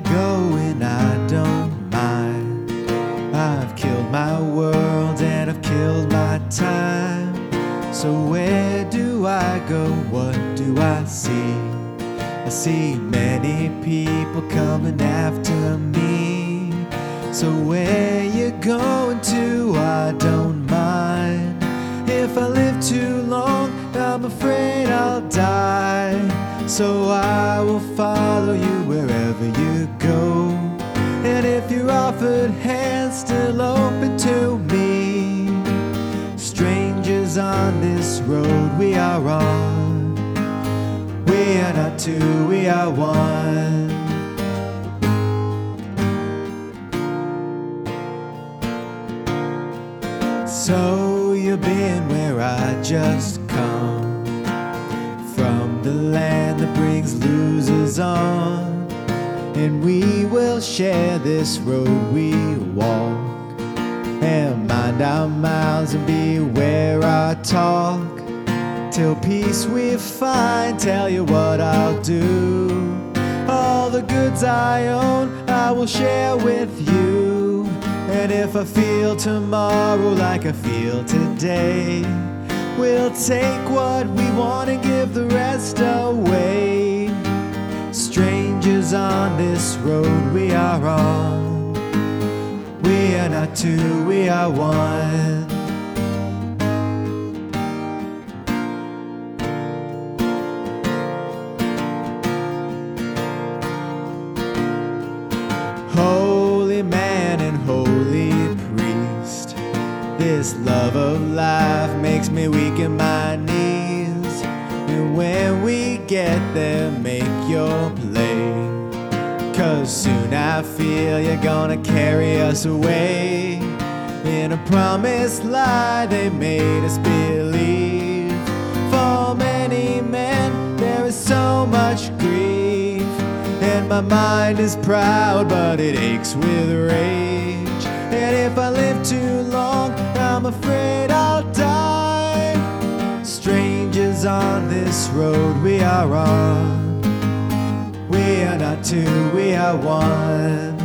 going, I don't mind. I've killed my world and I've killed my time. So where do I go? What do I see? I see many people coming after me. So where you going to? I don't mind. If I live too long, I'm afraid I'll die. So I will follow you wherever you offered hand's still open to me, strangers on this road we are on. We are not two, we are one. So you've been where I just come from the land that brings losers on, and we will share this road we walk and mind our mouths and beware our talk till peace we find. Tell you what I'll do. All the goods I own, I will share with you. And if I feel tomorrow like I feel today, we'll take what we want and give the rest away. On this road we are on. We are not two, we are one. Holy man and holy priest, this love of life makes me weak in my knees. And when we get there, make your play. Cause soon I feel you're gonna carry us away. In a promised lie they made us believe. For many men, there is so much grief. And my mind is proud, but it aches with rage. And if I live too long, I'm afraid I'll die. Strangers on this road we are on. We are not two, we are one.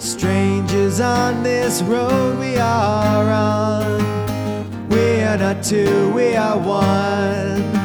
Strangers on this road we are on. We are not two, we are one.